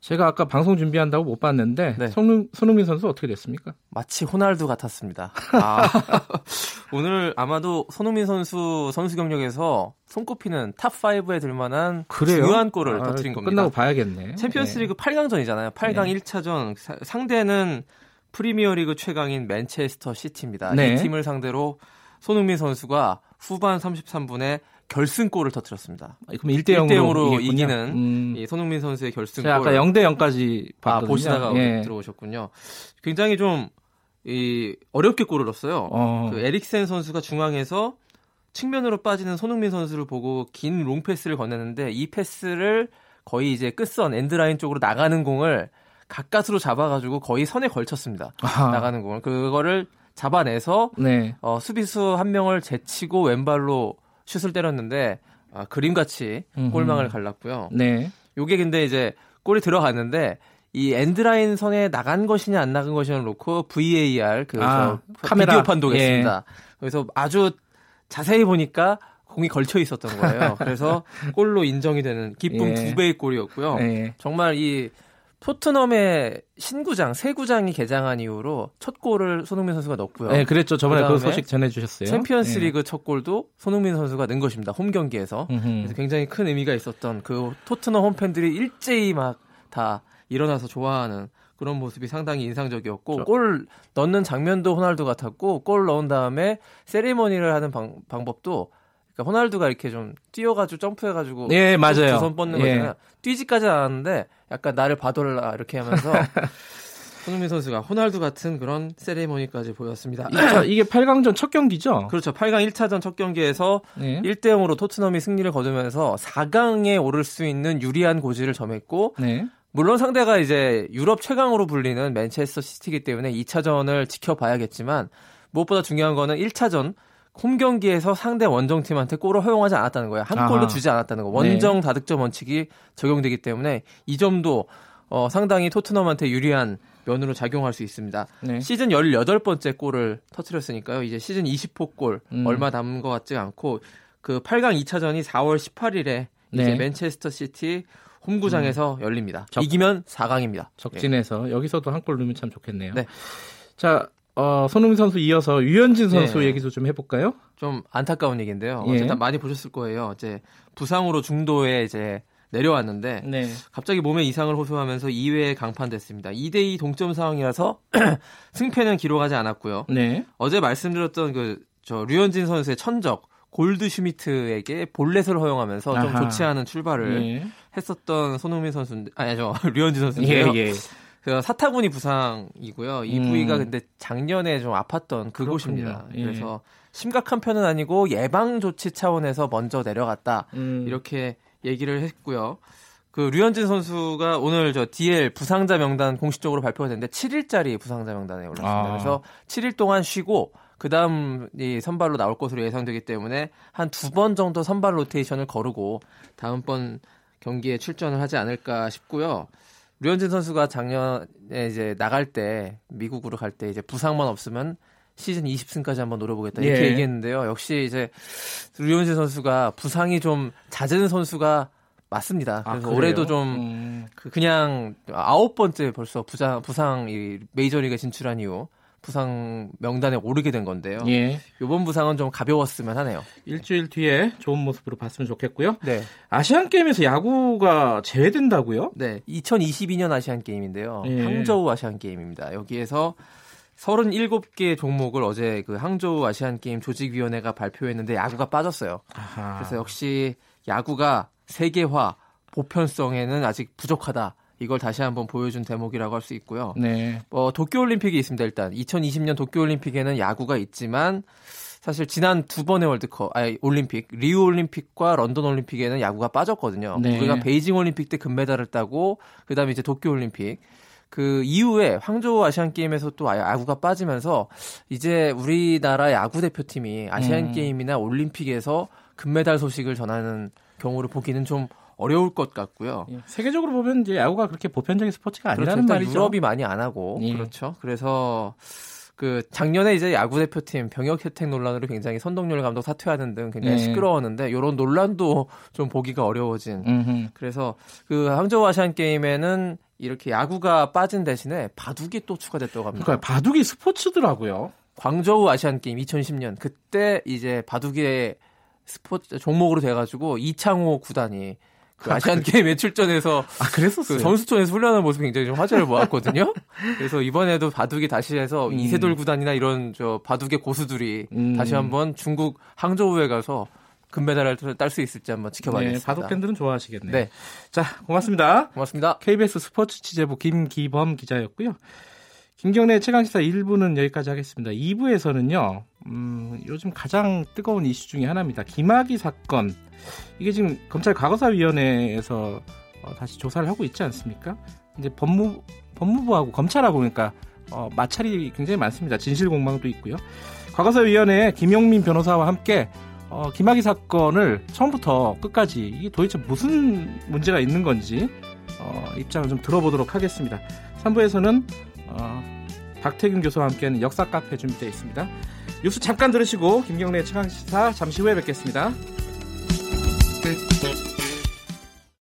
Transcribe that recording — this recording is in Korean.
제가 아까 방송 준비한다고 못 봤는데 네. 손흥, 손흥민 선수 어떻게 됐습니까? 마치 호날두 같았습니다. 아, 오늘 아마도 손흥민 선수 선수 경력에서 손꼽히는 top 5에 들만한 그래요? 중요한 골을 아, 터뜨린 겁니다. 끝나고 봐야겠네. 챔피언스리그 네. 8강전이잖아요. 8강 네. 1차전 상대는 프리미어리그 최강인 맨체스터 시티입니다. 네. 이 팀을 상대로 손흥민 선수가 후반 33분에 결승골을 터뜨렸습니다. 아, 그럼 1대 0으로, 1대 이기는 음. 이 손흥민 선수의 결승골. 아까 0대 0까지 아, 보시다가 예. 들어오셨군요. 굉장히 좀 이, 어렵게 골을 넣었어요. 어. 그 에릭센 선수가 중앙에서 측면으로 빠지는 손흥민 선수를 보고 긴 롱패스를 건네는데 이 패스를 거의 이제 끝선 엔드라인 쪽으로 나가는 공을 가까스로 잡아가지고 거의 선에 걸쳤습니다. 아하. 나가는 공을 그거를 잡아내서 네. 어, 수비수 한 명을 제치고 왼발로 슛을 때렸는데 아, 그림같이 골망을 갈랐고요. 네. 요게 근데 이제 골이 들어갔는데 이 엔드라인 선에 나간 것이냐 안 나간 것이냐 놓고 VAR 그 아, 카메라 비디오 판독했습니다. 예. 그래서 아주 자세히 보니까 공이 걸쳐 있었던 거예요. 그래서 골로 인정이 되는 기쁨 예. 두 배의 골이었고요. 예. 정말 이 토트넘의 신구장, 새 구장이 개장한 이후로 첫 골을 손흥민 선수가 넣었고요. 네, 그랬죠. 저번에 그 소식 전해주셨어요. 챔피언스리그 네. 첫 골도 손흥민 선수가 넣은 것입니다. 홈 경기에서 그래서 굉장히 큰 의미가 있었던 그 토트넘 홈팬들이 일제히 막 다 일어나서 좋아하는 그런 모습이 상당히 인상적이었고 저... 골 넣는 장면도 호날두 같았고 골 넣은 다음에 세리머니를 하는 방, 방법도 그러니까 호날두가 이렇게 좀 뛰어가지고 점프해가지고 예 맞아요 두손 뻗는 예. 거잖아요. 뛰지까지 않았는데 약간 나를 봐돌라 이렇게 하면서 손흥민 선수가 호날두 같은 그런 세레모니까지 보였습니다. 이게 8강전 첫 경기죠? 그렇죠. 8강 1차전 첫 경기에서 네. 1대 0으로 토트넘이 승리를 거두면서 4강에 오를 수 있는 유리한 고지를 점했고 네. 물론 상대가 이제 유럽 최강으로 불리는 맨체스터 시티이기 때문에 2차전을 지켜봐야겠지만 무엇보다 중요한 거는 1차전 홈 경기에서 상대 원정팀한테 골을 허용하지 않았다는 거예요. 한 골도 주지 않았다는 거. 원정 네. 다득점 원칙이 적용되기 때문에 이 점도 어, 상당히 토트넘한테 유리한 면으로 작용할 수 있습니다. 네. 시즌 18번째 골을 터트렸으니까요. 이제 시즌 20호 골 음. 얼마 남은 것 같지 않고 그 8강 2차전이 4월 18일에 이제 네. 맨체스터 시티 홈구장에서 음. 열립니다. 적, 이기면 4강입니다. 적진에서 예. 여기서도 한 골 넣으면 참 좋겠네요. 네. 자, 어, 손흥민 선수 이어서 유현진 선수 네. 얘기도 좀 해볼까요? 좀 안타까운 얘기인데요. 예. 어쨌든 많이 보셨을 거예요. 이제 부상으로 중도에 이제 내려왔는데 네. 갑자기 몸에 이상을 호소하면서 2회에 강판됐습니다. 2대2 동점 상황이라서 승패는 기록하지 않았고요. 네. 어제 말씀드렸던 그 저 류현진 선수의 천적 골드 슈미트에게 볼넷을 허용하면서 아하. 좀 좋지 않은 출발을 예. 했었던 손흥민 선수인데 아니죠 류현진 선수인데요. 예, 예. 그 사타구니 부상이고요. 이 음. 부위가 근데 작년에 좀 아팠던 그곳입니다. 예. 그래서 심각한 편은 아니고 예방 조치 차원에서 먼저 내려갔다 음. 이렇게 얘기를 했고요. 그 류현진 선수가 오늘 저 DL 부상자 명단 공식적으로 발표가 됐는데 7일짜리 부상자 명단에 올랐습니다. 아. 그래서 7일 동안 쉬고 그 다음 이 선발로 나올 것으로 예상되기 때문에 한 두 번 정도 선발 로테이션을 거르고 다음번 경기에 출전을 하지 않을까 싶고요. 류현진 선수가 작년에 이제 나갈 때 미국으로 갈 때 이제 부상만 없으면 시즌 20승까지 한번 노려보겠다 이렇게 예. 얘기했는데요. 역시 이제 류현진 선수가 부상이 좀 잦은 선수가 맞습니다. 아, 그래서 아, 올해도 좀 음. 그 그냥 아홉 번째 벌써 부상 부상 이 메이저리그 진출한 이후 부상 명단에 오르게 된 건데요. 예. 이번 부상은 좀 가벼웠으면 하네요. 일주일 뒤에 좋은 모습으로 봤으면 좋겠고요. 네. 아시안 게임에서 야구가 제외된다고요? 네. 2022년 아시안 게임인데요. 예. 항저우 아시안 게임입니다. 여기에서 37개 종목을 어제 그 항저우 아시안 게임 조직위원회가 발표했는데 야구가 빠졌어요. 아하. 그래서 역시 야구가 세계화 보편성에는 아직 부족하다. 이걸 다시 한번 보여준 대목이라고 할 수 있고요. 네. 어, 도쿄올림픽이 있습니다. 일단 2020년 도쿄올림픽에는 야구가 있지만 사실 지난 두 번의 월드컵, 아니 올림픽, 리우 올림픽과 런던 올림픽에는 야구가 빠졌거든요. 네. 우리가 베이징 올림픽 때 금메달을 따고 그다음에 이제 도쿄 올림픽 그 이후에 황조 아시안 게임에서 또 야구가 빠지면서 이제 우리나라 야구 대표팀이 아시안 음. 게임이나 올림픽에서 금메달 소식을 전하는 경우를 보기는 좀 어려울 것 같고요. 예. 세계적으로 보면 이제 야구가 그렇게 보편적인 스포츠가 아니라는 그렇죠. 말이죠. 유럽이 많이 안 하고 예. 그렇죠. 그래서 그 작년에 이제 야구 대표팀 병역 혜택 논란으로 굉장히 선동열 감독 사퇴하는 등 굉장히 예. 시끄러웠는데 이런 논란도 좀 보기가 어려워진. 음흠. 그래서 그 항저우 아시안 게임에는 이렇게 야구가 빠진 대신에 바둑이 또 추가됐다고 합니다. 그러니까 바둑이 스포츠더라고요. 광저우 아시안 게임 2010년 그때 이제 바둑의 스포츠 종목으로 돼가지고 이창호 구단이 그 아, 아시안 게임에 출전해서 아 그랬었어요. 그 선수촌에서 훈련하는 모습이 굉장히 좀 화제를 모았거든요. 그래서 이번에도 바둑이 다시 해서 음. 이세돌 구단이나 이런 저 바둑의 고수들이 음. 다시 한번 중국 항저우에 가서 금메달을 딸 수 있을지 한번 지켜봐야겠습니다. 네, 바둑 팬들은 좋아하시겠네요. 네. 자, 고맙습니다. 고맙습니다. KBS 스포츠 취재부 김기범 기자였고요. 김경래 최강시사 1부는 여기까지 하겠습니다. 2부에서는요, 음, 요즘 가장 뜨거운 이슈 중에 하나입니다. 김학의 사건. 이게 지금 검찰 과거사위원회에서 어, 다시 조사를 하고 있지 않습니까? 이제 법무, 법무부하고 검찰하고 그러니까 어, 마찰이 굉장히 많습니다. 진실 공방도 있고요. 과거사위원회 김용민 변호사와 함께 어, 김학의 사건을 처음부터 끝까지 이게 도대체 무슨 문제가 있는 건지 어, 입장을 좀 들어보도록 하겠습니다. 3부에서는 어, 박태균 교수와 함께하는 역사 카페 준비되어 있습니다. 뉴스 잠깐 들으시고 김경래 최강시사 잠시 후에 뵙겠습니다.